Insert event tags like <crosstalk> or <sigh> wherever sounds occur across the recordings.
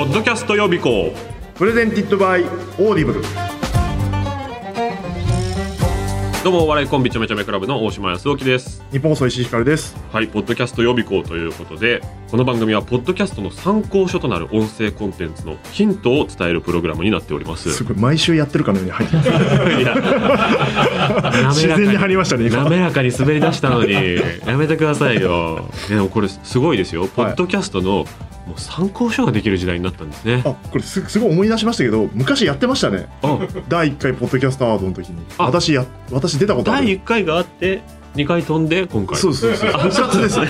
ポッドキャスト予備校。 Presented by Audibleどうもお笑いコンビちょめちょめクラブの大島育宙です。ニッポン放送石井玄です。はいポッドキャスト予備校ということでこの番組はポッドキャストの参考書となる音声コンテンツのヒントを伝えるプログラムになっております。すごい毎週やってるかのように入ってます自然に入りましたね今。滑らかに滑り出したのに。やめてくださいよ。でもこれすごいですよ。ポッドキャストのもう参考書ができる時代になったんですね。あこれすすごい思い出しましたけど昔やってましたね。あ。第1回ポッドキャストアワードの時に。あ。私や私出たことあ第る1回があって2回飛んで今回。そうそうそう。2つです。ね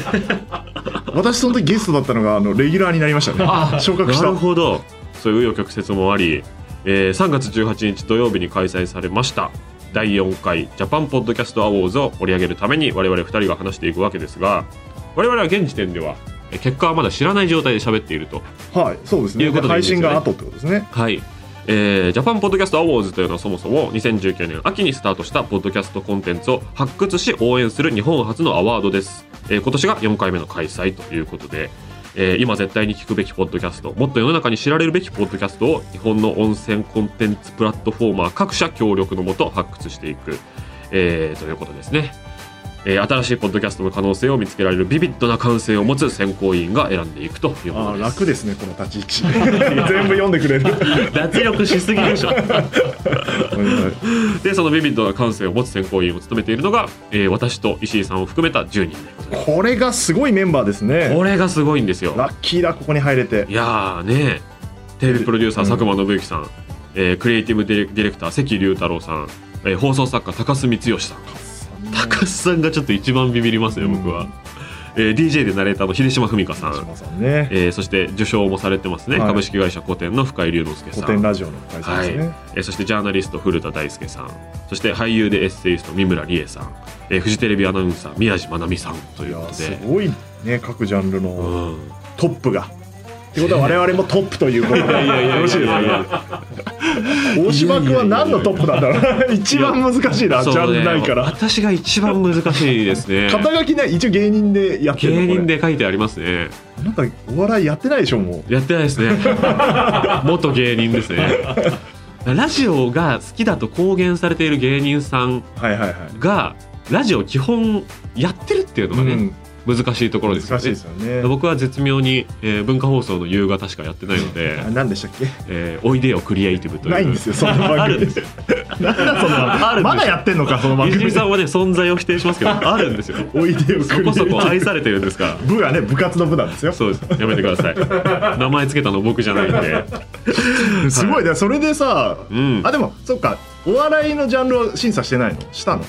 <laughs> 私その時ゲストだったのがあのレギュラーになりましたね。あ昇格した。なるほど。そういう紆余曲折もあり、えー3月18日土曜日に開催されました。第4回ジャパンポッドキャストアワーズを盛り上げるために我々2人が話していくわけですが我々は現時点ではえー結果はまだ知らない状態で喋っていると。はいそうですね。いうことでいい配です。よね信が後ってことですね。はい、えージャパンポッドキャストアワーズというのはそもそも2019年秋にスタートしたポッドキャストコンテンツを発掘し応援する日本初のアワードです、えー今年が4回目の開催ということで、えー今絶対に聞くべきポッドキャストもっと世の中に知られるべきポッドキャストを日本の温泉コンテンツプラットフォーマー各社協力のもと発掘していく、えーということですねえー新しいポッドキャストの可能性を見つけられるビビッドな感性を持つ選考委員が選んでいくというもあーのです。楽ですねこの立ち位置。<laughs> 全部読んでくれる。脱力しすぎでしょ。でそのビビッドな感性を持つ選考委員を務めているのが、えー私と石井さんを含めた10人。これがすごいメンバーですね。これがすごいんですよ。ラッキーだここに入れて。いやーね。テレビプロデューサー佐久間信之さん、えークリエイティブディレディレクター関龍太郎さん、えー放送作家高須光義さん高須さんがちょっと一番ビビりますね僕は、えー DJ でナレーターの秀島文香さん。島さんね。えーそして受賞もされてますね、はい。株式会社古典の深井龍之介さん。古典ラジオの会社ですね、えーそしてジャーナリスト古田大輔さん。そして俳優でエッセイスト三村理恵さん、えーフジテレビアナウンサー宮地真奈美さんということで、すごいね各ジャンルのうん、トップが。ってことは我々もトップということで。よろしいですか大島君は何のトップなんだろう。一番難しいなジャンルないから。私が一番難しいですね。肩書きね一応芸人でやってるの。芸人で書いてありますね。あなたお笑いやってないでしょもやってないですね。<laughs> 元芸人ですね。ラジオが好きだと公言されている芸人さんうはいはいはい。がラジオ基本やってるっていうのがね、うん難しいところですよね。難しいですよね。僕は絶妙に、えー文化放送の夕方しかやってないのであ何でしたっけ「えー <laughs> <laughs> おいでよクリエイティブ」という。ないんですよそんな番組。まだやってんのかその番組。さんはね存在を否定しますけどあるんですよ。おいでよそこそこ愛されてるんですか？ら部はね部活の部なんですよ。そうです。やめてください。名前つけたの僕じゃないんで。<laughs> すごいね。それでさうん。あでもそっか。お笑いのジャンルを審査してないの？したの？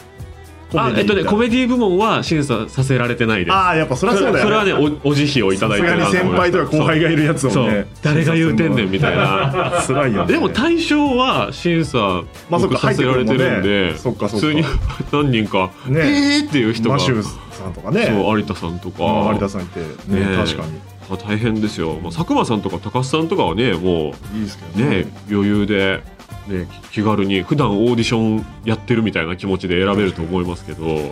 あえっとねコメメディ部門は審査させられてないです。ああやっぱそりゃそうだよ、ね、それはねおお慈悲をいただいてる先輩とか後輩がいるやつをね。誰が言うてんねんみたいな。<laughs> 辛いよね。でも対象は審査まあそっかさせられてるんで、普通に <laughs> 何人か、ね。えーっていう人が。マシューさんとかね。そう有田さんとか。あ有田さんいて。ねね確かに。あ大変ですよ、まあ、佐久間さんとか高須さんとかはねもいいですけどうね余裕で、ね、気軽に普段オーディションやってるみたいな気持ちで選べると思いますけどいや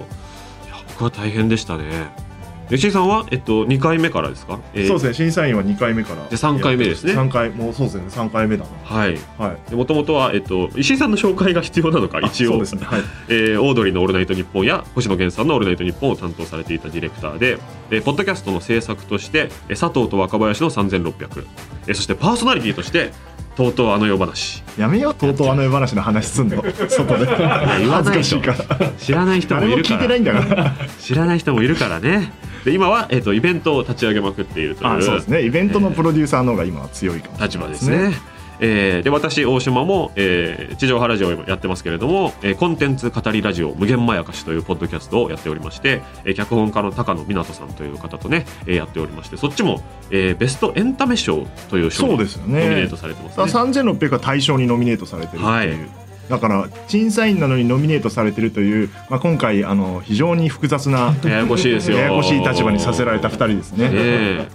僕は大変でしたね。石井さんは、えっと、2回目からですか、えー。そうですね。審査員は2回目から。で三回目ですね。3回もうそうですね。3回目だはい。なはい。もともとは、えっと、石井さんの紹介が必要なのか？一応。あそうですね。はい。えーオードリーの「オールナイトニッポン」や星野源さんの「オールナイトニッポン」を担当されていたディレクターで、えーポッドキャストの制作としてえー佐藤と若林の3600、えーそしてパーソナリティとして「とうとうあの世話やめようとうとうあの世話の話すんの。<laughs> 外で。恥ずかしいから」知らない人もいるから。聞いてないんだから。知らない人もいるからね。で今は、えー、とイベントを立ち上げまくっているという。あそうですね。イベントのプロデューサーの方が今は強いかもしれない立場ですね。えーで私大島も、えー地上波ラジオをやってますけれども、えーコンテンツ語りラジオ無限まやかしというポッドキャストをやっておりまして、えー脚本家の高野湊さんという方とね、えーやっておりましてそっちも、えーベストエンタメ賞という賞にノミネートされてますね。3600が大賞にノミネートされてるっていう、はいだから審査員なのにノミネートされてるという、まあ、今回あの非常に複雑なややこしいですよ。ややこしい立場にさせられた2人ですね。ねえ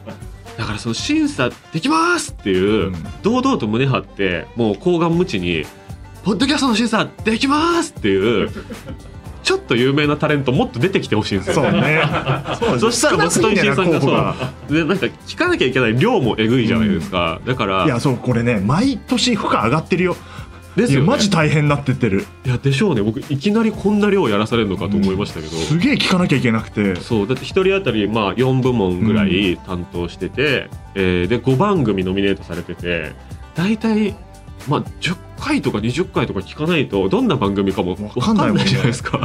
だからその審査できますっていう、うん。堂々と胸張ってもう厚顔無知に「ポッドキャストの審査できます!」っていう <laughs> ちょっと有名なタレントもっと出てきてほしいんですよね。そうね。そしたら僕と石井さんがそうでなんか聞かなきゃいけない量もえぐいじゃないですか、だからいやそうこれね毎年負荷上がってるよですよ、ね、マジ大変になってってる。いやでしょうね。僕いきなりこんな量やらされるのかと思いましたけど、すげえ聞かなきゃいけなくて。そう。だって1人当たりまあ4部門ぐらい担当してて、えーで5番組ノミネートされてて大体まあ10回とか20回とか聞かないとどんな番組かもわ分かんないじゃないですか。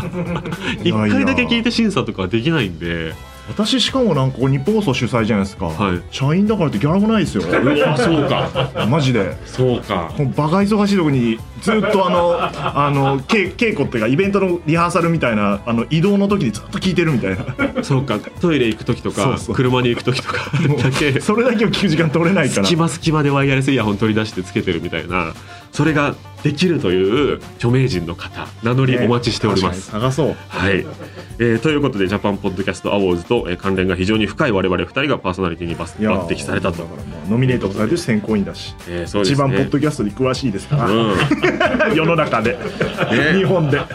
いや1 <laughs> 回だけ聞いて審査とかできないんで私しかもなんかこう日本放送主催じゃないですか、はい。社員だからってギャラもないですよ。<laughs> そうか。マジで。そうか。もうバカ忙しい時にずっとあの <laughs> あの稽稽古っていうかイベントのリハーサルみたいなあの移動の時にずっと聞いてるみたいな。そうか。トイレ行く時とか車に行く時とかだけ。それだけを聞く時間取れないから。隙間隙間でワイヤレスイヤホン取り出してつけてるみたいなそれができるという著名人の方名乗りお待ちしております。確かに探そう。はい、えーということでジャパンポッドキャストアワーズと、えー関連が非常に深い我々2人がパーソナリティに抜抜擢されたと。だか、らもうノミネートされてる選考員だし、えーそうですね。一番ポッドキャストに詳しいですから、うん。<laughs> 世の中で、日本で。<laughs>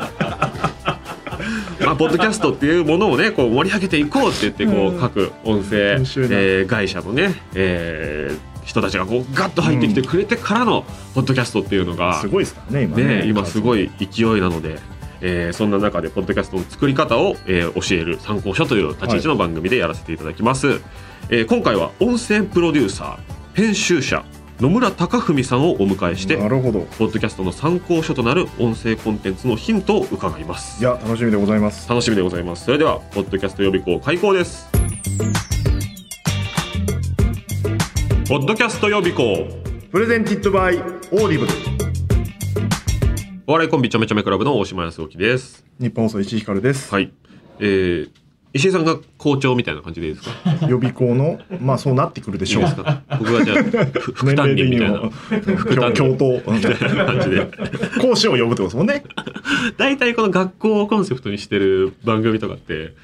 まあ、ポッドキャストっていうものをねこう盛り上げていこうって言ってこう、うん。各音声、えー会社のね、えー人たちがこうガッと入ってきてくれてからのポッドキャストっていうのが、すごいですからね今ね。ね、今すごい勢いなので、えーそんな中でポッドキャストの作り方を、えー教える参考書という立ち位置の番組でやらせていただきます、えー今回は音声プロデューサー編集者野村貴文さんをお迎えしてなるほど。ポッドキャストの参考書となる音声コンテンツのヒントを伺います。いや楽しみでございます。楽しみでございます。それではポッドキャスト予備校開講ですポッドキャスト予備校。 Presented by Audibleお笑いコンビちょめちょめクラブの大島育宙です。ニッポン放送石井玄です、はい。えー、石井さんが校長みたいな感じでいいですか？予備校のまあそうなってくるでしょう。いいですか？僕はじゃあふ <laughs> 副担任みたいな。副担任。教頭。みたいな感じで。講師を呼ぶってことですもんね。<laughs> 大体この学校をコンセプトにしてる番組とかって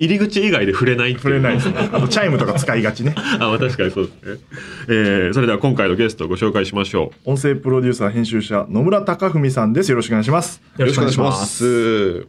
入り口以外で触れない触れない。ですねあとチャイムとか使いがちね。<laughs> あ、まあ確かにそうですね。えー、それでは今回のゲストをご紹介しましょ音声プロデューサー編集者野村高文さんです。よろしくお願いします。う。よろしくお願いします。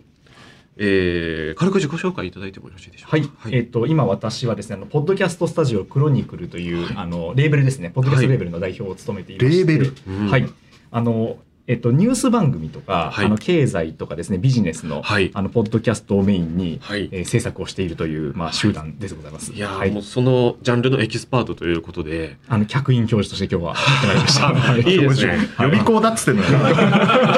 えー、軽く自己紹介いただいてもよろしいでしょうか？はい、えっ、と今私はですねあのポッドキャストスタジオクロニクルという、あのレーベルですね。ポッドキャストレーベルの代表を務めていまして、レーベル？うんはい。あのえっと、ニュース番組とか、はい。あの経済とかですねビジネスの,、はい。あのポッドキャストをメインに、はい。えー制作をしているという、まあ、集団でございます。いやー、はい。もうそのジャンルのエキスパートということで、あの客員教授として今日は <laughs> やってまいりました。はいいいですね。予備校だっつってんのよ教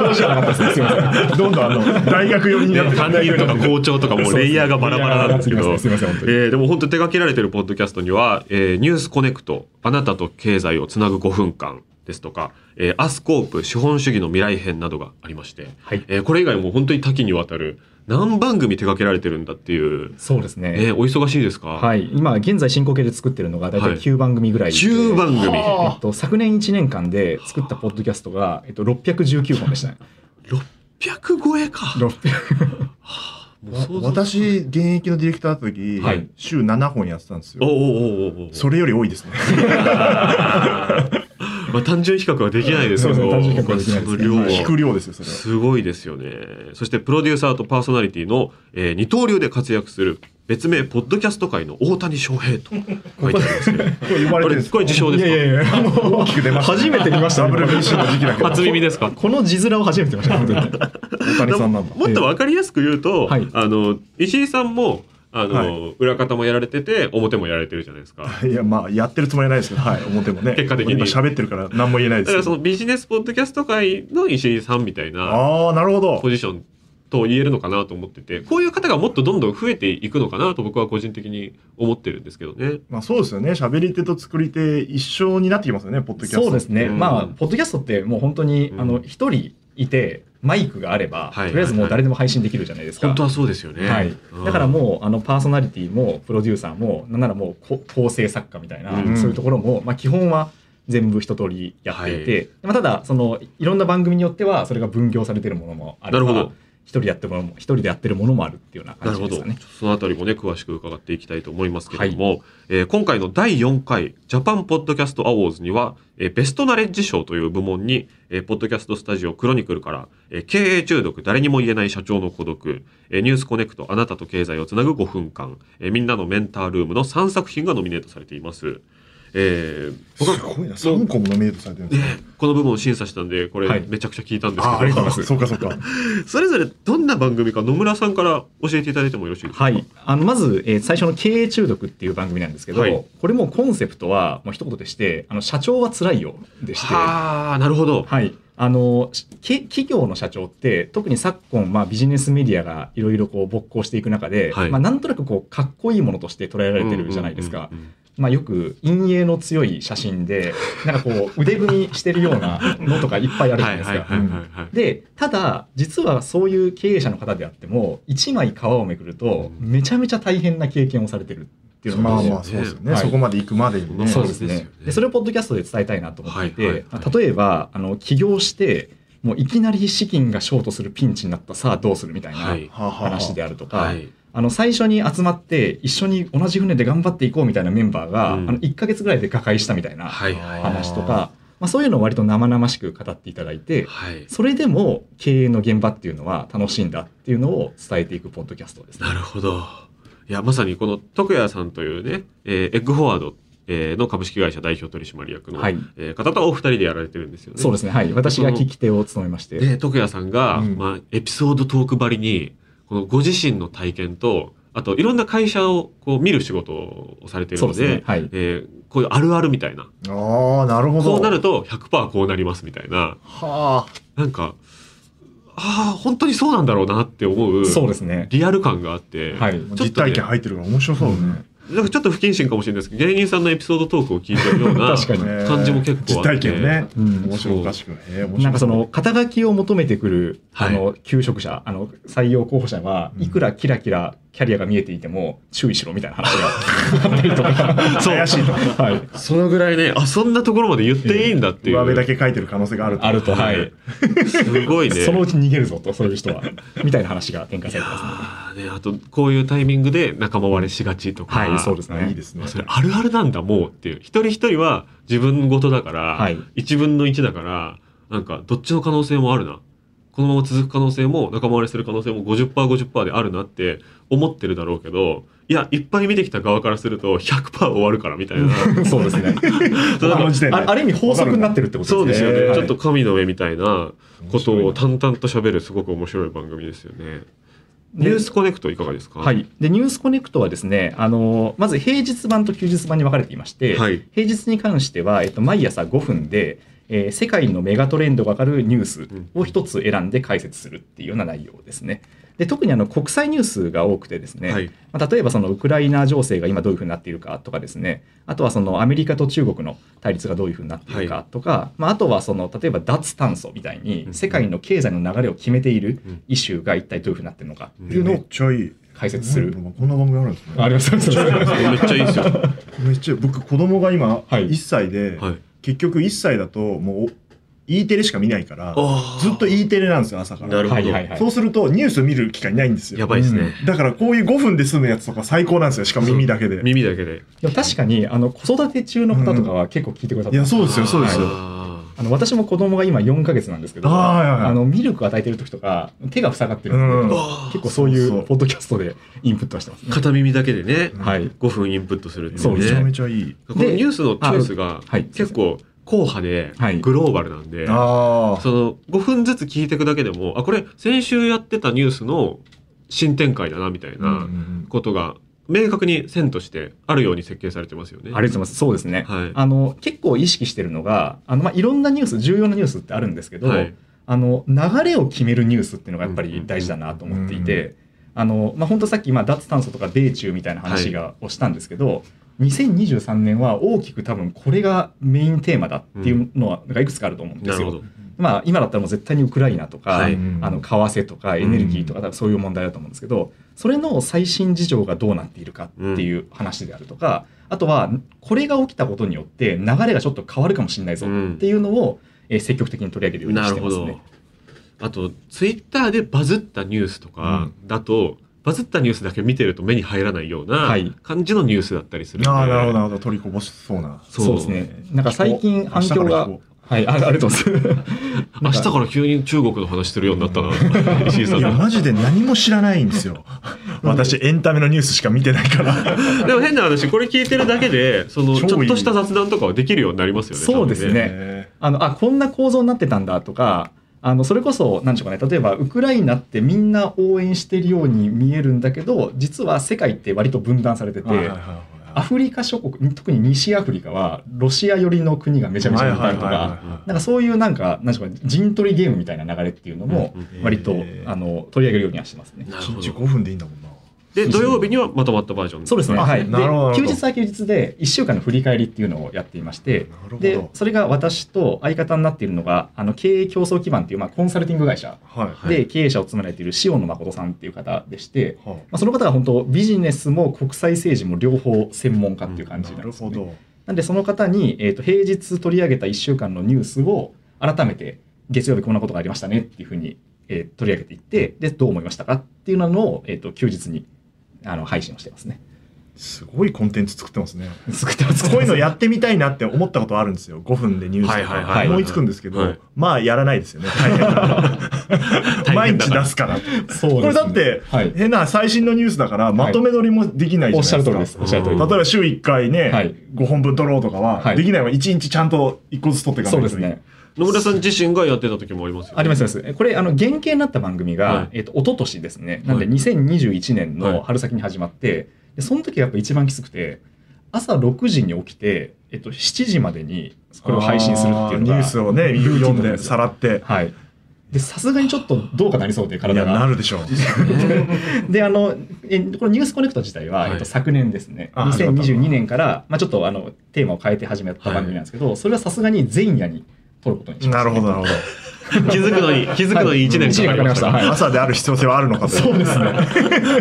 授じゃなかったですね。すみません。どんどんあの大学寄りになって担任とか校長とかもうレイヤーがバラバラなんですけど、すみません、本当に。えーでも本当に手掛けられてるポッドキャストには、えーニュースコネクト、あなたと経済をつなぐ5分間ですとか、えーアスコープ、資本主義の未来編などがありまして、はい。えーこれ以外も本当に多岐にわたる何番組手掛けられてるんだっていう、そうですね。えーお忙しいですか、はい、今現在進行形で作ってるのが大体はい9番組ぐらいで、9番組。えっと、昨年1年間で作ったポッドキャストが、えっと、619本でしたね。600超えか。600もう想像私現役のディレクターだった時、はい週7本やってたんですよおおおおおおそれより多いですね <laughs> まあ単純比較はできないですけど、はできないですねその量は引く量ですよそれはすごいですよね。そしてプロデューサーとパーソナリティの、えー二刀流で活躍する別名ポッドキャスト界の大谷翔平と書いてありますけど。<laughs> これ自称ですか？いやいやいや、大きく出ました、初めて見ましたね WBC の時期だけど初耳ですか？この字面を初めて見ました、本当に。<laughs> 大谷さんなんだもっとわかりやすく言うと、はいあの石井さんもあの、は裏方もやられてて表もやられてるじゃないですか。<laughs> いやまあやってるつもりはないですけど、はい、表もね。結果的に。今喋ってるから何も言えないですけど。だからそのビジネスポッドキャスト界の石井さんみたいなああなるほど。ポジションと言えるのかなと思ってて、こういう方がもっとどんどん増えていくのかなと僕は個人的に思ってるんですけどね。まあそうですよね。喋り手と作り手一緒になってきますよねポッドキャスト。そうですね、うん。まあ、ポッドキャストってもう本当に、うん。あの一人いて、マイクがあれば、はいとりあえずもう誰でも配信できるじゃないですか。本当はそうですよね。はい、だからもうあのパーソナリティもプロデューサーもなんならもうこ構成作家みたいな、うん。そういうところも、まあ、基本は全部一通りやってい。て、まあ、ただそのいろんな番組によってはそれが分業されてるものもあればなるほど一人でやってるものも一人でやってるものもあるっていうような感じですかね。。そのあたりもね、詳しく伺っていきたいと思いますけれども、えー今回の第4回ジャパンポッドキャストアワーズには、えーベストナレッジ賞という部門に、えーポッドキャストスタジオクロニクルから、えー経営中毒誰にも言えない社長の孤独、えーニュースコネクトあなたと経済をつなぐ5分間、えーみんなのメンタールームの3作品がノミネートされています。えー僕はすごいな3個もノミネートされてるんですこの部分を審査したんで、これはい。めちゃくちゃ聞いたんですけど、あありがとうございます。そうかそうか。<laughs> それぞれどんな番組か野村さんから教えていただいてもよろしいですか？はい、あのまず、えー最初の「経営中毒」っていう番組なんですけど、はい。これもコンセプトはもう一言でして「あの社長は辛いよ」でして。はあ、なるほど。はい、あの企業の社長って特に昨今、まあ、ビジネスメディアがいろいろこう勃興していく中で、はい。まあ、なんとなくこうかっこいいものとして捉えられてるじゃないですか。うんうんうんまあ、よく陰影の強い写真で <laughs> なんかこう腕組みしてるようなのとかいっぱいあるじゃないですか。はいはいはいはいはいでただ実はそういう経営者の方であっても一枚皮をめくるとめちゃめちゃ大変な経験をされてるっていうのがまあまあそうですよね、はい。そこまで行くまでにね。そうですね。でそれをポッドキャストで伝えたいなと思っていて、はいはいまあ例えばあの起業してもういきなり資金がショートするピンチになったさあどうするみたいな話であるとか、はい。あの最初に集まって一緒に同じ船で頑張っていこうみたいなメンバーが、うんあの1ヶ月ぐらいで瓦解したみたいなはいはい話とか、まあ、そういうのを割と生々しく語っていただいてはい。それでも経営の現場っていうのは楽しいんだっていうのを伝えていくポッドキャストですね。なるほど。いや、まさにこの徳谷さんというね、えーエッグフォワード、えーの株式会社代表取締役の、はいえー方とお二人でやられてるんですよね。そうですね。はい。私が聞き手を務めまして。で、徳谷さんが、うんまあ、エピソードトークばりに、このご自身の体験と、あと、いろんな会社をこう見る仕事をされているので、ね。はい。えーこういうあるあるみたいな。ああなるほどこうなると100%こうなりますみたいな。はなんか、ああ、本当にそうなんだろうなって思う、そうですね。リアル感があって、はい。実体験入ってるから面白そうだね、なんかちょっと不謹慎かもしれないですけど、芸人さんのエピソードトークを聞いてるような <laughs> 感じも結構あって。実体験をね、うん。面白おかしくへえなんかその肩書きを求めてくるあはい。の求職者、あの採用候補者はうん。いくらキラキラキャリアが見えていても注意しろみたいな話があったりとか、そう怪しいとはい、そのぐらいね、あ、そんなところまで言っていいんだっていう。上辺だけ書いてる可能性があるとあると、はい、すごいね。<laughs> そのうち逃げるぞとそういう人はみたいな話が展開されてますね。ね、あと、こういうタイミングで仲間割れしがちとか。はい、そうですね。いいですねそれあるあるなんだ、もうっていう。一人一人は自分ごとだから、はい1分の1だから、なんか、どっちの可能性もあるな。このまま続く可能性も、仲間割れする可能性も50%、50%であるなって思ってるだろうけど、いや、いっぱい見てきた側からすると100%終わるからみたいな。<laughs> そうですね。<laughs> ああある意味法則になってるってことそうですよね、はい。ちょっと神の目みたいなことを淡々と喋るすごく面白い番組ですよね。ニでュースコネクトいかがですか？はい、でニュースコネクトはですねあのまず平日版と休日版に分かれていまして、はい。平日に関しては、えっと、毎朝5分で、えー世界のメガトレンドが分かるニュースを一つ選んで解説するっていうような内容ですね。で特にあの国際ニュースが多くてですね、はい。まあ、例えばそのウクライナ情勢が今どういうふうになっているかとかですねあとはそのアメリカと中国の対立がどういうふうになっているかとか、まあ、あとはその例えば脱炭素みたいにうん。世界の経済の流れを決めているうんイシューが一体どういうふうになっているのかっていうのめっをちゃいい。解説する。こんな番組あるんですね。あります。めっちゃいいですよ。めっちゃ僕子供が今はい。1歳で、はい。結局1歳だともう E テレしか見ないからあずっと E テレなんですよ朝から。なるほど。はいはいはい。そうするとニュース見る機会ないんですよ。やばいですね。だからこういう5分で済むやつとか最高なんですよしかも耳だけで。耳だけで。でも確かにあの子育て中の方とかは結構聞いてくださってますいやそうですよそうですよああの私も子供が今4ヶ月なんですけど、あのミルク与えてる時とか手が塞がってるんで、うん。結構そういそうポッドキャストでインプットはしてますね。片耳だけでね、はい。5分インプットするっていそう。めちゃめね。ちゃいい。このニュースのチョイスがはい。結構硬派ではい。グローバルなんで、あその5分ずつ聞いていくだけでも、あ、これ先週やってたニュースの新展開だなみたいあなことが明確に線としてあるように設計されてますよね。ありがとうございます。そうですね。はいあの結構意識してるのが、あのまあいろんなニュース、重要なニュースってあるんですけど、はいあの流れを決めるニュースっていうのがやっぱり大事だなと思っていて、あのまあ本当さっきまあ脱炭素とか米中みたいな話がをしたんですけど、2023年は大きく多分これがメインテーマだっていうのはがいくつかあると思うんですよ。なるほど。まあ今だったらもう絶対にウクライナとか、はいあの為替とかエネルギーとかそういう問題だと思うんですけど、それの最新事情がどうなっているかっていう話であるとか、あとはこれが起きたことによって流れがちょっと変わるかもしれないぞっていうのを、えー積極的に取り上げるようにしてますね。。あとツイッターでバズったニュースとかだと、バズったニュースだけ見てると目に入らないようなはい感じのニュースだったりするんで、ああなるほどなるほど取りこぼしそうなそうそうですね。なんか最近反響がはい、あありがとうございます。<laughs> 明日から急に中国の話するようになったな石井さん。いやマジで何も知らないんですよ。<laughs> 私エンタメのニュースしか見てないから。<laughs> でも変な話これ聞いてるだけでそのちょっとした雑談とかはできるようになりますよねそうですね。へあのあこんな構造になってたんだとかあのそれこそ何でしょうかね例えばウクライナってみんな応援してるように見えるんだけど実は世界って割と分断されてて、はいはいはいアフリカ諸国特に西アフリカはロシア寄りの国がめちゃめちゃいいはいはい。かはいなんかそういうなんか何でしょうかね陣取りゲームみたいな流れっていうのも割と、あの取り上げるようにはしてますね。1日なるほど。5分でいいんだもんなで土曜日にはまとまったバージョン。そうですね。あはい。でなるほど。休日は休日で1週間の振り返りっていうのをやっていまして、なるほど。でそれが私と相方になっているのがあの経営競争基盤っていうまあコンサルティング会社。はい。はい。で経営者を務められている塩野誠さんっていう方でして、はまあ、その方が本当ビジネスも国際政治も両方専門家っていう感じあなですよね。なんるほど。なんでその方に、えー、と平日取り上げた1週間のニュースを改めて月曜日こんなことがありましたねっていうふうに、えー取り上げていってでどう思いましたかっていうのを、えー、と休日にあの配信をしてますね。すごいコンテンツ作ってますね。<laughs> 作ってますこういうのやってみたいなって思ったことあるんですよ。5分でニュースとか。思いつくんですけど、はい。まあやらないですよね。大変だから毎日出すから。そうですねこれだって、はい、変な最新のニュースだからまとめ撮りもできないじゃないですか、おっしゃる通りです。おっしゃる通りです。例えば週1回ね、はい。5本分撮ろうとかは、はい。できないわ1日ちゃんと1個ずつ撮っていかないとそうですね。野村さん自身がやってた時もありますよね。ありますあります。これ、あの、原型になった番組が、はい。えっと、一昨年ですね。なんで、はい。2021年はい。の春先に始まって、でその時がやっぱ一番きつくて、朝6時に起きて、えっと、7時までにこれを配信するっていうニュースをね読んでさらって。はい。で、さすがにちょっとどうかなりそうで、い体やなが。るでしょう。<laughs> で、あの、えこのニュースコネクト自体は、はい。えっと、昨年ですね、あ始まった2022年から、まあ、ちょっとあのテーマを変えて始めた番組なんですけど、それはさすがに前夜に撮ることにしました、なるほどなるほど。<laughs> 気づくのに気づくのに1年かかりましたはい。朝である必要性はあるのかと。そうですね。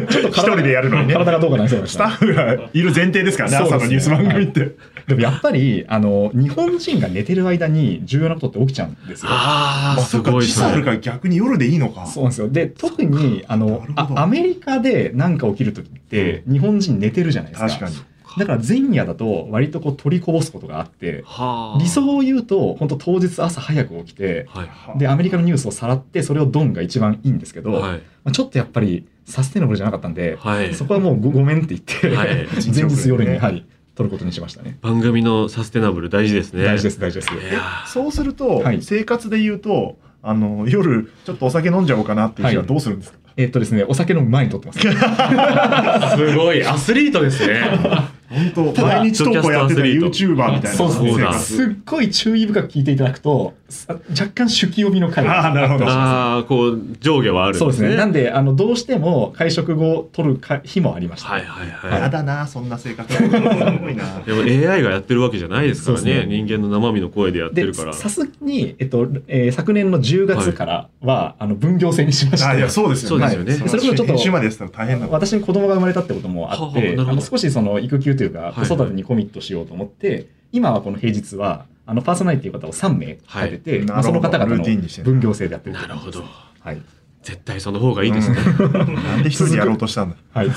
ちょっと一人でやるのにね。体がどうかなりそう。スタッフがいる前提ですからね朝のニュース番組って、でもやっぱり、あの、日本人が寝てる間に重要なことって起きちゃうんですよ。ああすごいそれ時差あるから逆に夜でいいのか。そうなんですよ。で、特に、あのアメリカで何か起きるときって、日本人寝てるじゃないですか。確かにだから前夜だと割とこう取りこぼすことがあって、はあ。理想を言うと、本当当日朝早く起きて、はいで、アメリカのニュースをさらって、それをドンが一番いいんですけど、はい。まあ、ちょっとやっぱりサステナブルじゃなかったんで、はい。そこはもうごごめんって言って、はい。<laughs> 前日夜に、ねはい、撮ることにしましたね。番組のサステナブル大事ですね。大事です、大事です。そうすると、はい。生活で言うとあの夜ちょっとお酒飲んじゃおうかなっていう日はどうするんですか、えっとですね、お酒飲む前に撮ってます。<laughs> すごい。アスリートですね本当毎日投稿やってたポッド YouTuber みたいなそうそうだすっごい注意深く聞いていただくと、さ若干酒気帯びの回。があーなるほど。ああこう上下はあるんですね。そうですね。なんで、あの、どうしても会食後撮るか日もありました。はいはいはい。やだなそんな生活。すごいな。<laughs> でも AI がやってるわけじゃないですからね。ね。人間の生身の声でやってでるから。さすがに、えっとえー昨年の10月からは、あの分業制にしまして。あいやそうですよね。そうですよね。それこそちょっと私に子供が生まれたってこともあはあはあって、あの少しその育休というかはい子育てにコミットしようと思って、今はこの平日はあのパーソナリティの方を3名立てて、はいまあ、その方々のなるほどルーティンにして。る分業制でやってるなるほど。はい、絶対その方がいいですね、なんで一人でやろうとしたんだ。はい、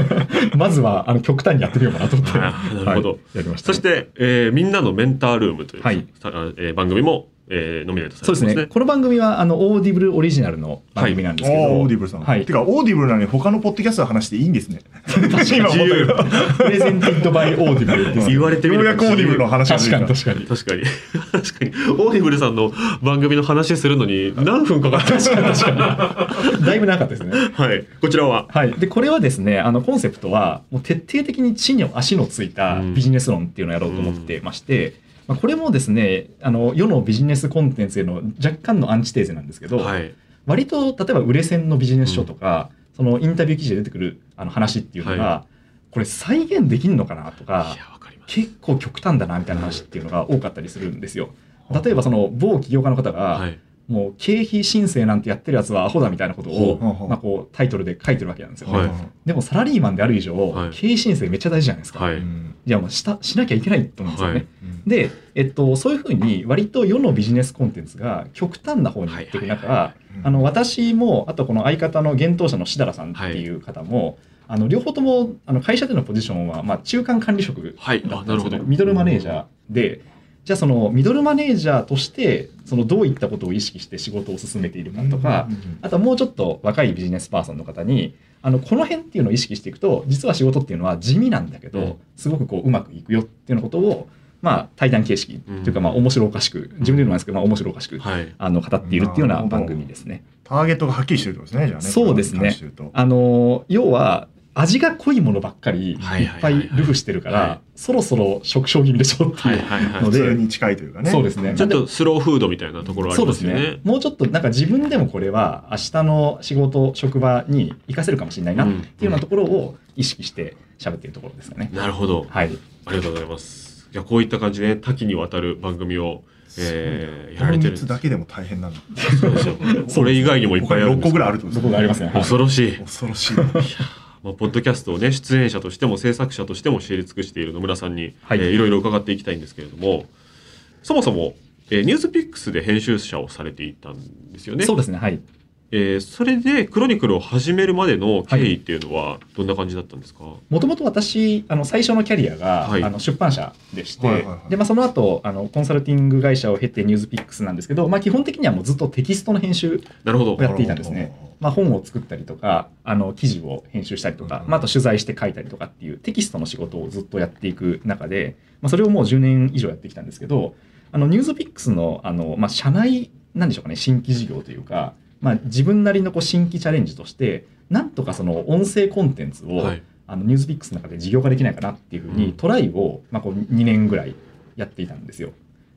<laughs> まずはあの極端にやってみようかなと思って、なるほど。はい。やりましたそして、えーみんなのメンタールームという、はい。さえー番組も、えーノミネートさそうですね。れてますね。この番組はあの Audible オリジナルの番組なんですけど、 Audible さん、はい。てか Audible なのに他のポッドキャストの話でいいんですね。今思ったけど。 Presented by Audible です言われてみようやく Audible の話確かに確かに。確かに。確かに。 Audible さんの番組の話するのに何分かかったんですか？だいぶ長かったですね。はい。こちらは？はい、でこれはですねあのコンセプトはもう徹底的に地に足のついたビジネス論っていうのをやろうと思ってまして、まあ、これもですねあの世のビジネスコンテンツへの若干のアンチテーゼなんですけど、はい。割と例えば売れ線のビジネス書とか、そのインタビュー記事で出てくるあの話っていうのが、はこれ再現できるのかなとか結構極端だなみたいな話っていうのが多かったりするんですよ。例えばその某起業家の方が、はいもう経費申請なんてやってるやつはアホだみたいなことを、まあ、こうタイトルで書いてるわけなんですよ。ね。はい。でもサラリーマンである以上、はい。経費申請めっちゃ大事じゃないですか。はい。うんいやもうしたしなきゃいけないと思うんですよね。うんで、えっと、そういうふうに割と世のビジネスコンテンツが極端な方に行っていく中、はい。はい。はいあの私もあとこの相方の幻冬者のしだらさんっていう方も、あの両方ともあの会社でのポジションは、まあ、中間管理職はいだったんですあなるほど。ミドルマネージャーでじゃあそのミドルマネージャーとしてそのどういったことを意識して仕事を進めているかとか、あとはもうちょっと若いビジネスパーソンの方にあのこの辺っていうのを意識していくと実は仕事っていうのは地味なんだけど、うん。すごくこううまくいくよっていうようなことを、まあ、対談形式っていうかまあ面白おかしく自分で言うのもなんですけど、まあ、面白おかしく、はい。あの語っているっていうような番組ですね。ターゲットがはっきりしてるとですねじゃあね。そうですね。あの要は味が濃いものばっかりいっぱはいルフしてるから、はい。そろそろ食傷気味でしょってはいいうので普通に近いというかね。そうですね。ちょっとスローフードみたいなところありそうですますよね。ね。もうちょっとなんか自分でもこれは明日の仕事職場に活かせるかもしれないなっていうようなところを意識して喋っているところですかね。なるほど。はい。ありがとうございます。じゃあこういった感じで多岐にわたる番組を、えーやられてるんです。この3つだけでも大変なんだ。そうですよそれ以外にもいっぱいあるん6です個ぐらいあるってことそこがありますね。はい。恐ろしい。恐ろしいまあ、ポッドキャストをね出演者としても制作者としても知り尽くしている野村さんに、はいいえーいろいろ伺っていきたいんですけれどもそもそも、えーニュースピックスで編集者をされていたんですよね。そうですね。はい。えーそれでクロニクルを始めるまでの経緯っていうのはどんな感じだったんですか、もともと私、あの、最初のキャリアが、はい。あの出版社でして、はいはいはい。で、まあ、その後、あの、コンサルティング会社を経てニュースピックスなんですけど、まあ、基本的にはもうずっとテキストの編集なるほど。をやっていたんですね。まあ、本を作ったりとか、あの、記事を編集したりとか、うんまあ、あと取材して書いたりとかっていうテキストの仕事をずっとやっていく中で、まあ、それをもう10年以上やってきたんですけど、あの、ニュースピックスの、あの、まあ、社内、なんでしょうかね、新規事業というか、まあ、自分なりのこう新規チャレンジとして、なんとかその音声コンテンツを、はい。あのニュースピックスの中で事業化できないかなっていうふうに、うん。トライを、まあ、こう2年ぐらいやっていたんですよ。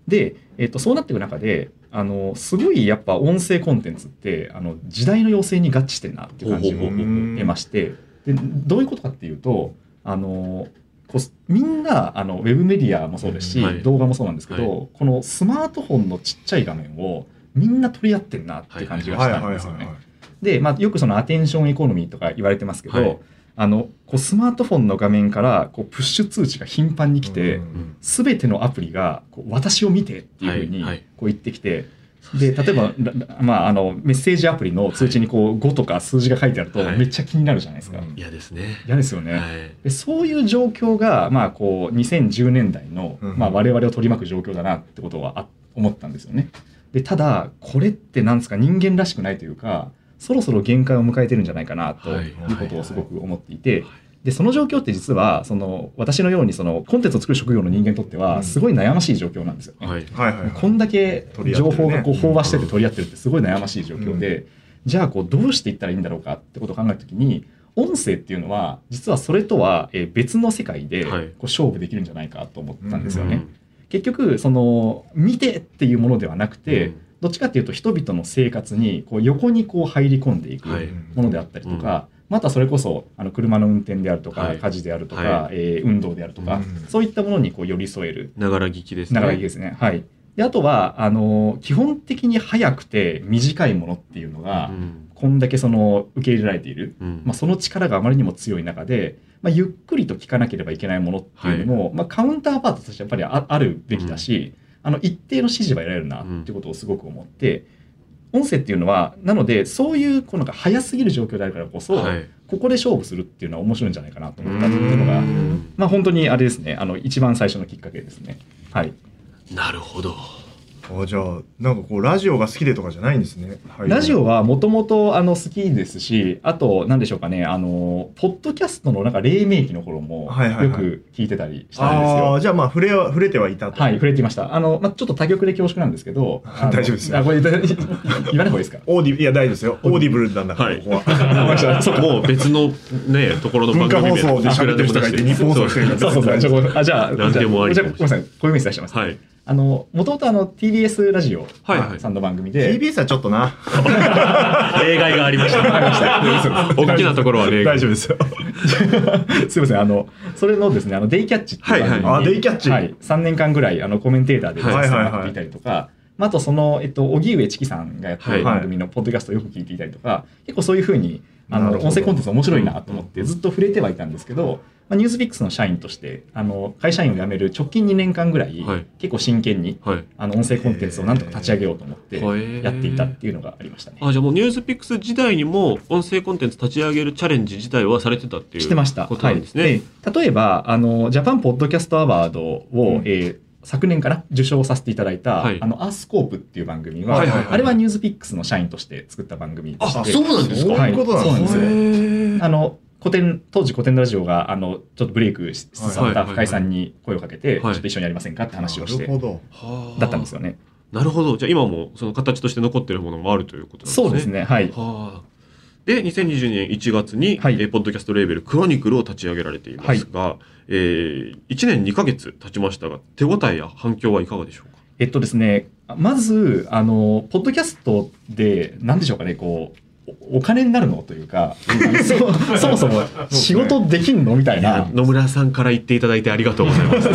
で、えっとそうなっていく中であのすごいやっぱ音声コンテンツってあの時代の要請に合致してるなっていう感じを得ましてでどういうことかっていうとあのこうみんなあのウェブメディアもそうですし、うんはい。動画もそうなんですけど、はこのスマートフォンのちっちゃい画面をみんな取り合ってるなって感じがしはいはいはいたんですよね。はいで、まあ、よくそのアテンションエコノミーとか言われてますけど、はいあのこうスマートフォンの画面からこうプッシュ通知が頻繁に来て、すべてのアプリがこう私を見てっていうふうにはいはいこう言ってきて、で例えば、らまあ、あのメッセージアプリの通知にこう5とか数字が書いてあるとはいめっちゃ気になるじゃないですか。うん嫌ですね。嫌ですよね。はいでそういう状況が、まあ、こう2010年代の、うんまあ、我々を取り巻く状況だなってことはあ思ったんですよね。でただこれってなんですか人間らしくないというかそろそろ限界を迎えてるんじゃないかなとはいいうことをすごく思っていて。でその状況って実はその私のようにそのコンテンツを作る職業の人間にとってうん。はすごい悩ましい状況なんですよ。ね。はいはいこんだけ情報がこう飽和してて取り合ってるってすごい悩ましい状況で、じゃあこうどうしていったらいいんだろうかってことを考えた時に音声っていうのは実はそれとはえー別の世界でこはい。う勝負できるんじゃないかと思ったんですよね。うん結局その見てっていうものではなくて、うん。どっちかっていうと人々の生活にこう横にこう入り込んでいくはい。ものであったりとか、またそれこそあの車の運転であるとか、はい。家事であるとか、はえー運動であるとか、うん。そういったものにこう寄り添える。ながら聞きですね。長いですね。はい。で、あとは、あの、基本的に早くて短いものっていうのが、うん。こんだけその受け入れられている。うん。まあ、その力があまりにも強い中で、まあ、ゆっくりと聞かなければいけないものっていうのも、まあ、カウンターパートとしてやっぱりああるべきだし、あの一定の指示は得られるなっていうことをすごく思って、音声っていうのはなのでそういうこのなんか早すぎる状況であるからこそ、はい。ここで勝負するっていうのは面白いんじゃないかなと思ったっていうのがうん。まあ本当にあれですね。あの一番最初のきっかけですね。はい。なるほど。あじゃあなんかこうラジオが好きでとかじゃないんですね。はいラジオはもともとあの好きですし、あと、なんでしょうかね、あの、ポッドキャストのなんか黎明期の頃もはいはいはいよく聞いてたりしたんですあよ。あじゃあまあ触れは触れてはいたと。はい、触れていました。あの、まあ、ちょっと他局で恐縮なんですけど、<laughs> 大丈夫ですよあこれ、<laughs> 言わない方がいいですか？オーディいや大丈夫ですよ。 Audible なんだから、はいここは。<laughs> もう別のねところの番組で喋ってる人がいて日本放送してるからそうそうそうじゃあじゃあ、何でもありじゃあ、ごめんなさい、こういうメッセージ出してます。はい。あの、もともとあの、TBS ラジオさんの番組で、TBS はちょっとな。<laughs> 例外がありました。大きなところは例外。大丈夫ですよ。<laughs> すいません、あの、それのですね、あの、デイキャッチっていう番組に、はい。はいあデイキャッチ。はい、3年間ぐらい、あの、コメンテーターで出はいさせてもらっていたりとか、まあ、あと、その、えっと、荻上チキさんがやってるはい番組のポッドキャストをよく聞いていたりとか、結構そういうふうに、あの、音声コンテンツ面白いなと思って、ずっと触れてはいたんですけど、まあ、ニュースピックスの社員としてあの会社員を辞める直近2年間ぐらい、はい。結構真剣にはい。あの音声コンテンツをなんとか立ち上げようと思ってやっていたっていうのがありましたね。あじゃあもうニュースピックス時代にも音声コンテンツ立ち上げるチャレンジ自体はされてたっていうしてました。ことなんですね。はい、で例えばあのジャパンポッドキャストアワードを、うん。えー昨年から受賞させていただいた、はい。あのアースコープっていう番組は、はいはいはいあれはニュースピックスの社員として作った番組でして。あそうなんですか。そういうことなんですよ。あの古典当時古典ラジオがあのちょっとブレイクしつつあったはいはいはい。深井さんに声をかけて、はい。ちょっと一緒にやりませんかって話をしてだったんですよね。なるほど。じゃあ今もその形として残ってるものもあるということなんですね。そうですね。はい。はあ、で2022年1月に、はい。えーポッドキャストレーベルクロニクルを立ち上げられていますが、えー、1年2ヶ月経ちましたが手応えや反響はいかがでしょうか？えっとですね、まず、あの、ポッドキャストで、なんでしょうかね、こう、おお金になるの？というか、<laughs> そそもそも仕事できんの？みたいな、野村さんから言っていただいてありがとうございます。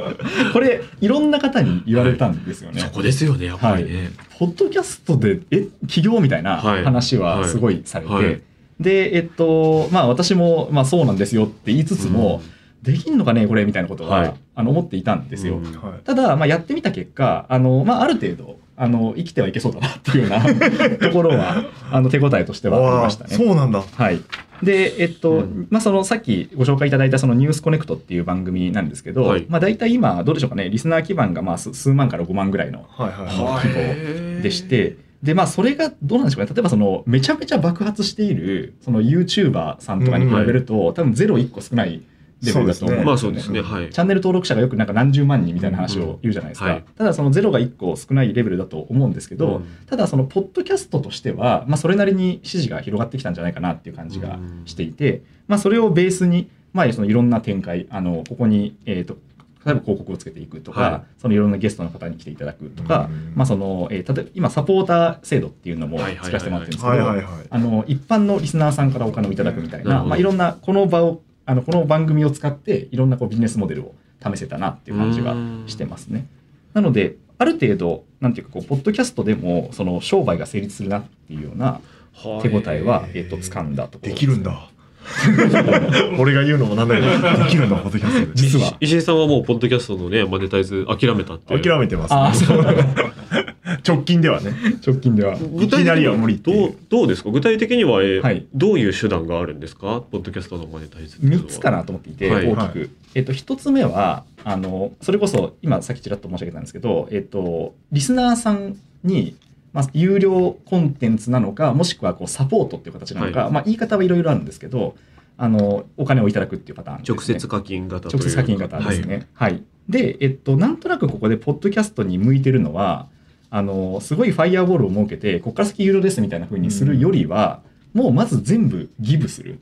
<laughs> これ、いろんな方に言われたんですよね。そこですよねやっぱりね。ポッドキャストで、え、起業みたいなはい。話はすごいされて、はい。はい。で、えっと、まあ私も、まあそうなんですよって言いつつも、できんのかね、これみたいなことは、はい。あの思っていたんですよ。うん。はい。ただ、まあ、やってみた結果、あの、まあ、ある程度、あの、生きてはいけそうだなっていうような <laughs> ところは、あの、手応えとしてはありましたあね。そうなんだ。はい。で、えっと、うん。まあ、その、さっきご紹介いただいた、その、ニュースコネクトっていう番組なんですけど、はい。まあ、大体今、どうでしょうかね、リスナー基盤が、まあ、数数万から5万ぐらいの規模でして、で、まあ、それがどうなんでしょうかね。例えば、その、めちゃめちゃ爆発している、その、YouTuber さんとかに比べると、多分、ゼロ1個少ないレベルだと思うね。まあそうですね。はい。チャンネル登録者がよくなんか何十万人みたいな話を言うじゃないですか。うんはい。ただそのゼロが1個少ないレベルだと思うんですけど、うん。ただそのポッドキャストとしては、まあ、それなりに支持が広がってきたんじゃないかなっていう感じがしていて、まあ、それをベースに、まあ、そのいろんな展開あのここに、えー、と例えば広告をつけていくとか、はい。そのいろんなゲストの方に来ていただくとか、うん。まあそのえー例えば今サポーター制度っていうのも作らせてもらってるんですけど、一般のリスナーさんからお金をいただくみたいな、まあ、いろんなこの場をあのこの番組を使っていろんなこうビジネスモデルを試せたなっていう感じがしてますね。なのである程度なんていうかこうポッドキャストでもその商売が成立するなっていうような手応えは、えっと掴んだところできるんだ。俺が言うのもなんだけどできるんだポッドキャストで。実は。石井さんはもうポッドキャストのねマネタイズ諦めたって諦めてます、ああそう。なんだ <laughs> 直近ではね。直近では。いきなりは無理どうどうですか？具体的には、えーはい。どういう手段があるんですか？ポッドキャストのマネタイズっていうのは3つかなと思っていて、はい。大きく。えっと、1つ目は、あの、それこそ、今さっきちらっと申し上げたんですけど、えっと、リスナーさんに、まあ、有料コンテンツなのか、もしくはこうサポートっていう形なのか、はい。まあ、言い方はいろいろあるんですけど、あの、お金をいただくっていうパターンね。直接課金型直接課金型ですね。はい。で、えっと、なんとなくここで、ポッドキャストに向いてるのは、あの、すごいファイアーボールを設けて、ここから先有料ですみたいな風にするよりは、もうまず全部ギブする。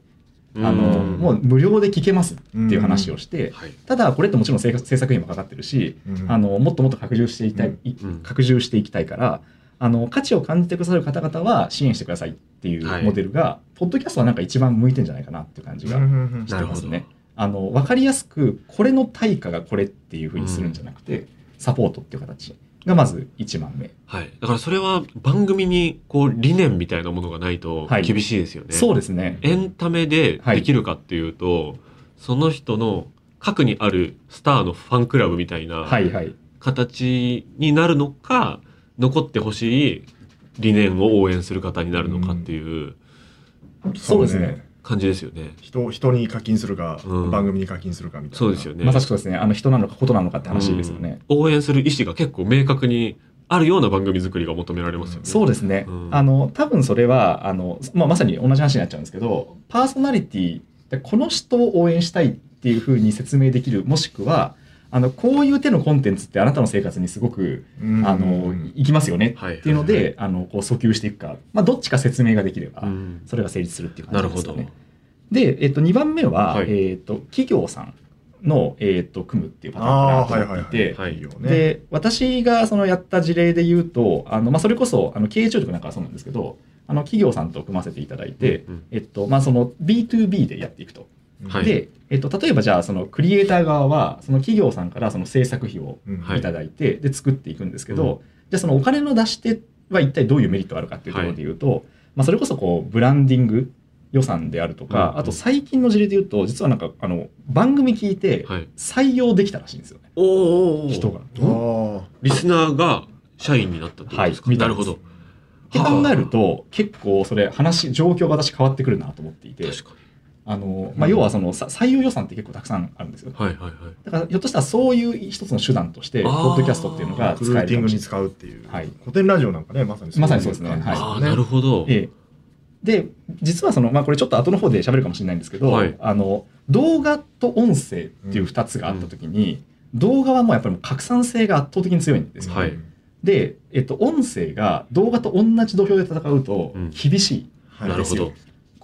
あの、うんもう無料で聞けますっていう話をして、はい。ただこれってもちろん制制作費もかかってるし、うん。あのもっともっと拡充していきたい、いうん。拡充していきたいからあの価値を感じてくださる方々は支援してくださいっていはい。うモデルが、ポッドキャストはなんか一番向いてんじゃないかなっていう感じがしてますね。あの分かりやすくこれの対価がこれっていうふうにするんじゃなくて、サポートっていう形がまず1番目。はい、だからそれは番組にこう理念みたいなものがないとはい厳しいですよね。そうですね。エンタメでできるかっていうと、その人の核にあるスターのファンクラブみたいなはいはい。形になるのか、残ってほしい理念を応援する方になるのかっていうそうですね。感じですよね。人人に課金するか、うん番組に課金するかみたいなそうですよね。まさしくそうですね。あの人なのかことなのかって話ですよね。うん応援する意思が結構明確にあるような番組作りが求められますよね。そうですね、うんあの多分それはあの、まあ、まさに同じ話になっちゃうんですけどパーソナリティでこの人を応援したいっていうふうに説明できるもしくはあのこういう手のコンテンツってあなたの生活にすごく、うん。あのいきますよねはい。っていうので、あのこう訴求していくか、まあ、どっちか説明ができれば、うん。それが成立するっていう。感じですよね。で、えっと、2番目は、はい。えっと企業さんの、えっと組むっていうパターンかなと思っていて、はいい。い。で私がそのやった事例で言うとあの、まあ、それこそあの経営聴力なんかはそうなんですけどあの企業さんと組ませていただいて、うんえっとまあ、その B2B でやっていくと。はい。で、えっと、例えばじゃあそのクリエイター側はその企業さんからその制作費をうん。はいいただいて、で作っていくんですけど、うん。じゃあそのお金の出し手は一体どういうメリットがあるかっていうところで言うと、まあ、それこそこうブランディング予算であるとか、うんあと最近の事例で言うと実はなんかあの番組聞いてはい。採用できたらしいんですよね、おー。おーおー人が。あリスナーが社員になったってことですか、はいないるほど。って考えると結構それ話状況が私変わってくるなと思っていて確かあの、まあ、要はそのさ採用予算って結構たくさんあるんですよ。にはいはいはい。だからひょっとしたらそういう一つの手段としてポッドキャストっていうのがク使えるかもしれない。使うっていう、はい。古典ラジオなんかねまさにまさにそうですね。感じああなるほど、ええ。で実はその、まあ、これちょっと後の方で喋るかもしれないんですけど、はい。あの動画と音声っていう2つがあった時に、動画はもうやっぱりもう拡散性が圧倒的に強いんですよ、はい。で、えっと、音声が動画と同じ土俵で戦うとうん。厳しい、はいなるほど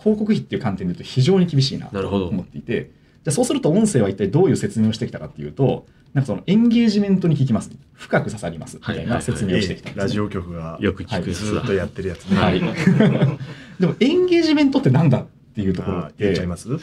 広告費っていう観点で言うと非常に厳しいなと思っていてじゃあそうすると音声は一体どういう説明をしてきたかっていうとなんかそのエンゲージメントに効きます深く刺さります。みたいな説明をしてきたんです、ね。ラジオ局がよく聞くやつだ、ずっとやってるやつね、はい、<laughs> でもエンゲージメントってなんだっていうところあって言っちゃいます？<laughs>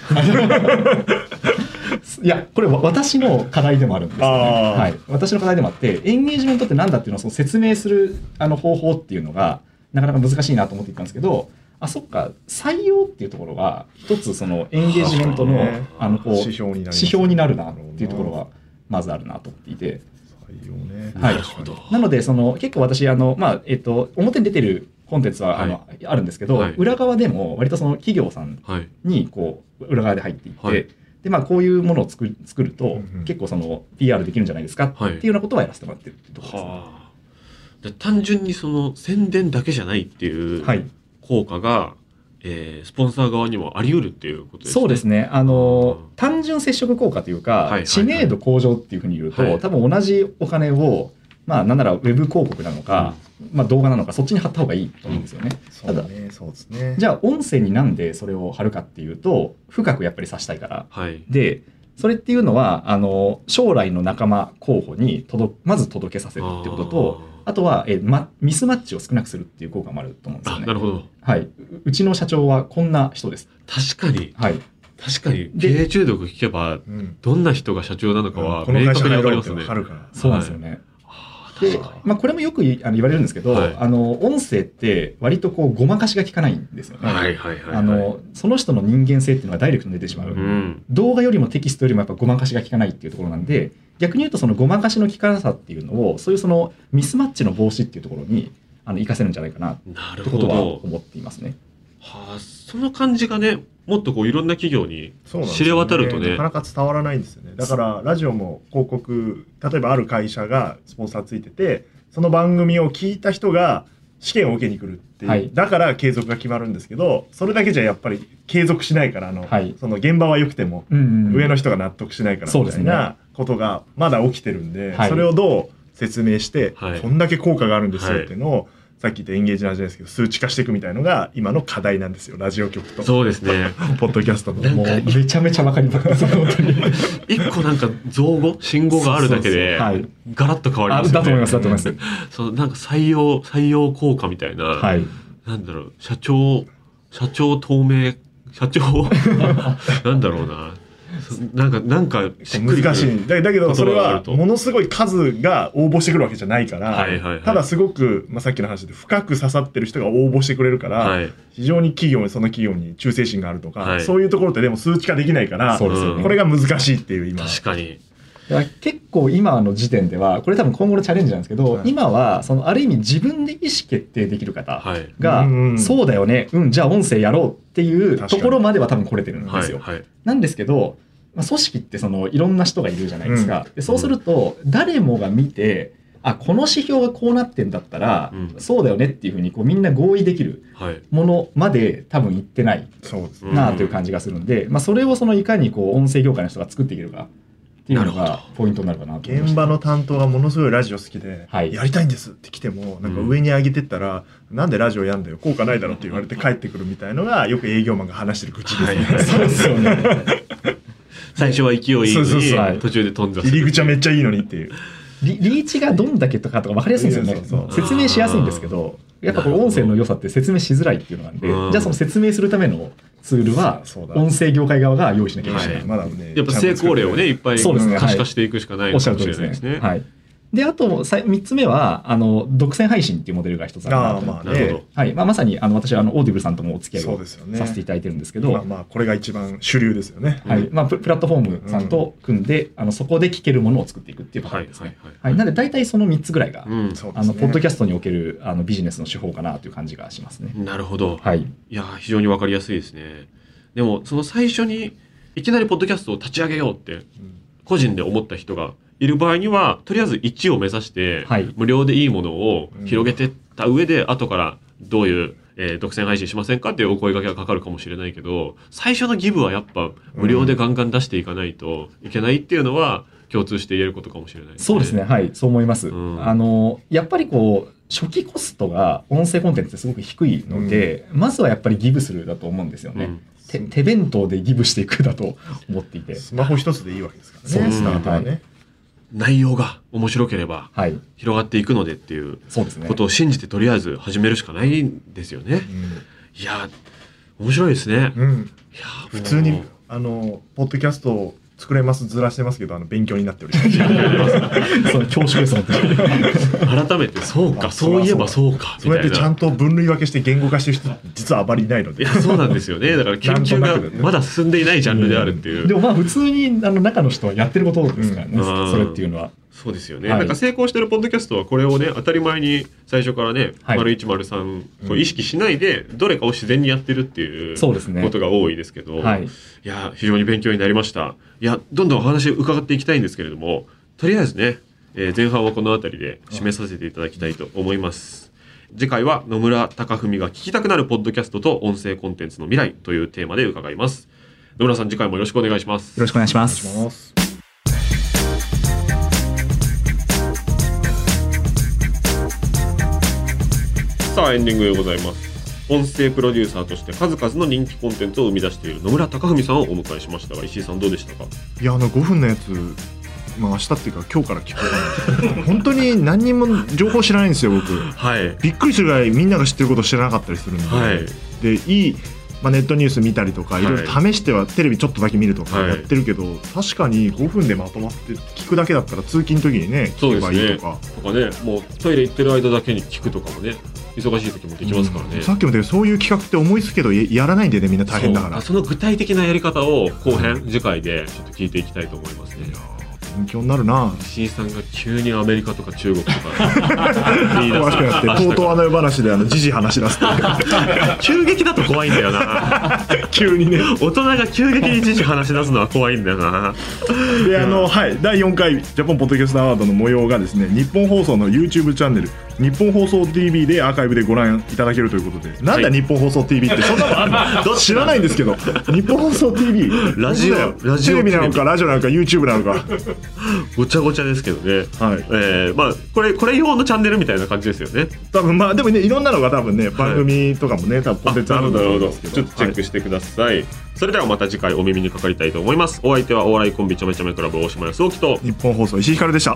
いやこれは私の課題でもあるんですよね、はい、私の課題でもあってエンゲージメントってなんだっていうのをその説明するあの方法っていうのがなかなか難しいなと思っていたんですけどあそっか。採用っていうところは一つそのエンゲージメントのあのこう指標になるなっていうところはまずあるなと思っていて。採用ね。はい。なのでその結構私あの、まあえっと、表に出てるコンテンツはあの、あるんですけど、はい。裏側でも割とその企業さんはい。にこう裏側で入っていって、はい。でまあ、こういうものを作る作ると、結構その PR できるんじゃないですかってはいいうようなことはやらせてもらってるってところですね。単純にその宣伝だけじゃないっていうはい、効果が、えースポンサー側にもあり得るっていうことですね。そうですね。あのうん。単純接触効果というか、はいはいはい。知名度向上っていうふうに言うと、はい。多分同じお金をまあなんならウェブ広告なのか、まあ、動画なのかそっちに貼った方がいいと思うんですよね。そうだねそうですね。じゃあ音声になんでそれを貼るかっていうと深くやっぱり指したいから。はい。でそれっていうのはあの将来の仲間候補に届まず届けさせるってこととあとはえ、ま、ミスマッチを少なくするっていう効果もあると思うんですあよね。なるほど。はい、ううちの社長はこんな人です。確かに、はい、確かに、で経営中毒聞けば、うんどんな人が社長なのかは明確に入ろうってわかりますね。わかるからそうなんですよね。あーで確かに、まあ、これもよくいあの言われるんですけど、はいあの音声って割とこうごまかしが効かないんですよね。はいはいはいはい。あのその人の人間性っていうのがダイレクトに出てしまう。うん。動画よりもテキストよりもやっぱごまかしが効かないっていうところなんで逆に言うとそのごまかしの効かなさっていうのをそういうそのミスマッチの防止っていうところにあの活かせるんじゃないかなっなるほてことはど。思っていますね。はあ、その感じがね、もっとこういろんな企業にそうなんです知れ渡るとねなか。なか伝わらないんですよねだからラジオも広告例えばある会社がスポンサーついててその番組を聞いた人が試験を受けに来るっていう、はいだから継続が決まるんですけどそれだけじゃやっぱり継続しないからあの、はいその現場は良くてもうん上の人が納得しないからそうですねみたいなことがまだ起きてるんで、はいそれをどう説明して、はいこんだけ効果があるんですよはいっていうのを、さっき言ったエンゲージなじゃないですけど数値化していくみたいのが今の課題なんですよラジオ局とそうですね。<laughs> ポッドキャストの。もうめちゃめちゃわかります本当に。<laughs> 一個なんか造語、信号があるだけで、ガラッと変わりあますよね。だと思いますだと思います。<laughs> そのなんか採用、採用効果みたいな、はい。なんだろう、社長、社長透明、社長、なんだろうな。そなんか、なんか難しい。だだけどそれはものすごい数が応募してくるわけじゃないから、はいはいはい。ただすごく、まあ、さっきの話で深く刺さってる人が応募してくれるから、はい。非常に企業にその企業に忠誠心があるとか、はい。そういうところってでも数値化できないからこれが難しいっていう今。確かに。結構今の時点ではこれ多分今後のチャレンジなんですけど、はい。今はそのある意味自分で意思決定できる方はい。が、うんそうだよねうんじゃあ音声やろうっていうところまでは多分来れてるんですよ。なんですけど、まあ、組織ってそのいろんな人がいるじゃないですか。でそうすると誰もが見てあこの指標がこうなってんだったら、うん。そうだよねっていうふうにこうみんな合意できるはい。ものまで多分いってないそうですね。うんなという感じがするんで、まあ、それをそのいかにこう音声業界の人が作っていけるかっていうのがほポイントになるかな現場の担当がものすごいラジオ好きで、はい。やりたいんですって来てもなんか上に上げてったら、なんでラジオやんだよ効果ないだろって言われて帰ってくるみたいのがよく営業マンが話してる口ですね、はい。そうですよね。<laughs> 最初は勢いいいのそうそう。にそう途中で飛んじゃう。入り口はめっちゃいいのにっていう。リリーチがどんだけとかとか分かりやすいんですよね。そうそうそう。説明しやすいんですけどやっぱこの音声の良さって説明しづらいっていうのなんで、うん。じゃあその説明するためのツールはそうだ。音声業界側が用意しなきゃいけない、はい。まだねやっぱ成功例をね、いっぱいそうですね。可視化していくしかないおっしゃかもる通りですねしれないですね。はい、であとさ3つ目はあの独占配信っていうモデルが一つあるなと思って。あーまあね。なるほどはい。まあ、まさにあの私はあの Audible さんともお付き合いをさせていただいてるんですけど、まあまあこれが一番主流ですよね。はい。まあ、ププラットフォームさんと組んで、あのそこで聞けるものを作っていくっていうパタはいーンですね。はいはいなので大体その3つぐらいが、うん。あのポッドキャストにおけるあのビジネスの手法かなという感じがしますね。なるほど。はい、いやー非常にわかりやすいですね。でもその最初にいきなりポッドキャストを立ち上げようってうん。個人で思った人がいる場合にはとりあえず1を目指して、はい無料でいいものを広げてった上で、後からどういう、えー独占配信しませんかっていうお声掛けがかかるかもしれないけど最初のギブはやっぱ無料でガンガン出していかないといけないっていうのは共通して言えることかもしれない、そうですね。。はい、そう思います。うんあのやっぱりこう初期コストが音声コンテンツってすごく低いので、まずはやっぱりギブするだと思うんですよね。うん手手弁当でギブしていくだと思っていて。スマホ一つでいいわけですからね。そうですスタートはね。内容が面白ければはい、広がっていくのでっていうこ。とを信じてとりあえず始めるしかないんですよね。いやー面白いですね。うんうんいやー普通にあのポッドキャストを作れますずらしてますけどあの勉強になっております。その恐。改めてそうかあそういえばそうかそうやってちゃんな。と分類分けして言語化してる人実はあまりいないのでいや。そうなんですよね。だから研究がまだ進んでいないジャンルであるっていう。でもまあ普通にあの中の人はやってることですからね、うんそれっていうのは。そうですよね、はいなんか成功してるポッドキャストはこれをね当たり前に最初からね、はい丸一丸三こう意識しないでどれかを自然にやってるっていうそうですねことが多いですけど、はい、いや非常に勉強になりましたいやどんどんお話伺っていきたいんですけれどもとりあえずね、えー前半はこの辺りで締めさせていただきたいと思います。次回は野村貴文が聞きたくなるポッドキャストと音声コンテンツの未来というテーマで伺います。野村さん次回もよろしくお願いします。よろしくお願いします。さあエンディングでございます音声プロデューサーとして数々の人気コンテンツを生み出している野村貴文さんをお迎えしましたが石井さんどうでしたか？いやあの5分のやつ、まあ明日っていうか今日から聞こ本当に何にも情報知らないんですよ僕。はい。びっくりするぐらいみんなが知ってること知らなかったりするんで、はい。でいい、まあ、ネットニュース見たりとか、はい。いろいろ試してはテレビちょっとだけ見るとかはい。やってるけど、確かに5分でまとまって聞くだけだったら通勤の時にね聞けばいいとか。とかねもうトイレ行ってる間だけに聞くとかもね忙しい時もできますからね、うん。さっきも言ったそういう企画って思いつくけどややらないんでねみんな大変だから。その具体的なやり方を後編次回でちょっと聞いていきたいと思いますね。勉強になるな。石井さんが急にアメリカとか中国とか。<laughs> 言い出す詳しくなってとうとうあの世話であの時事話し出す急激だと怖いんだよな。<laughs> 急にね。大人が急激に知識話し出すのは怖いんだよな。であのはい。第4回ジャポンポッドキャストアワードの模様がですね日本放送の YouTube チャンネル日本放送 TV でアーカイブでご覧いただけるということで。なんだはい。日本放送 TV って <laughs> そんなのあんの知らないんですけど。日本放送 TV ラジオラジオテレビなのかラジオなのか YouTube なのか。ごちゃごちゃですけどね。はい。えー、まあこれこれ用のチャンネルみたいな感じですよね。多分まあでもねいろんなのが多分ね番組とかもね多分コンテンツあるんだと思うんですけど。ちょっとチェックしてください、それではまた次回お耳にかかりたいと思います。お相手はお笑いコンビちょめちょめクラブ大島康之と。日本放送石井ひかるでした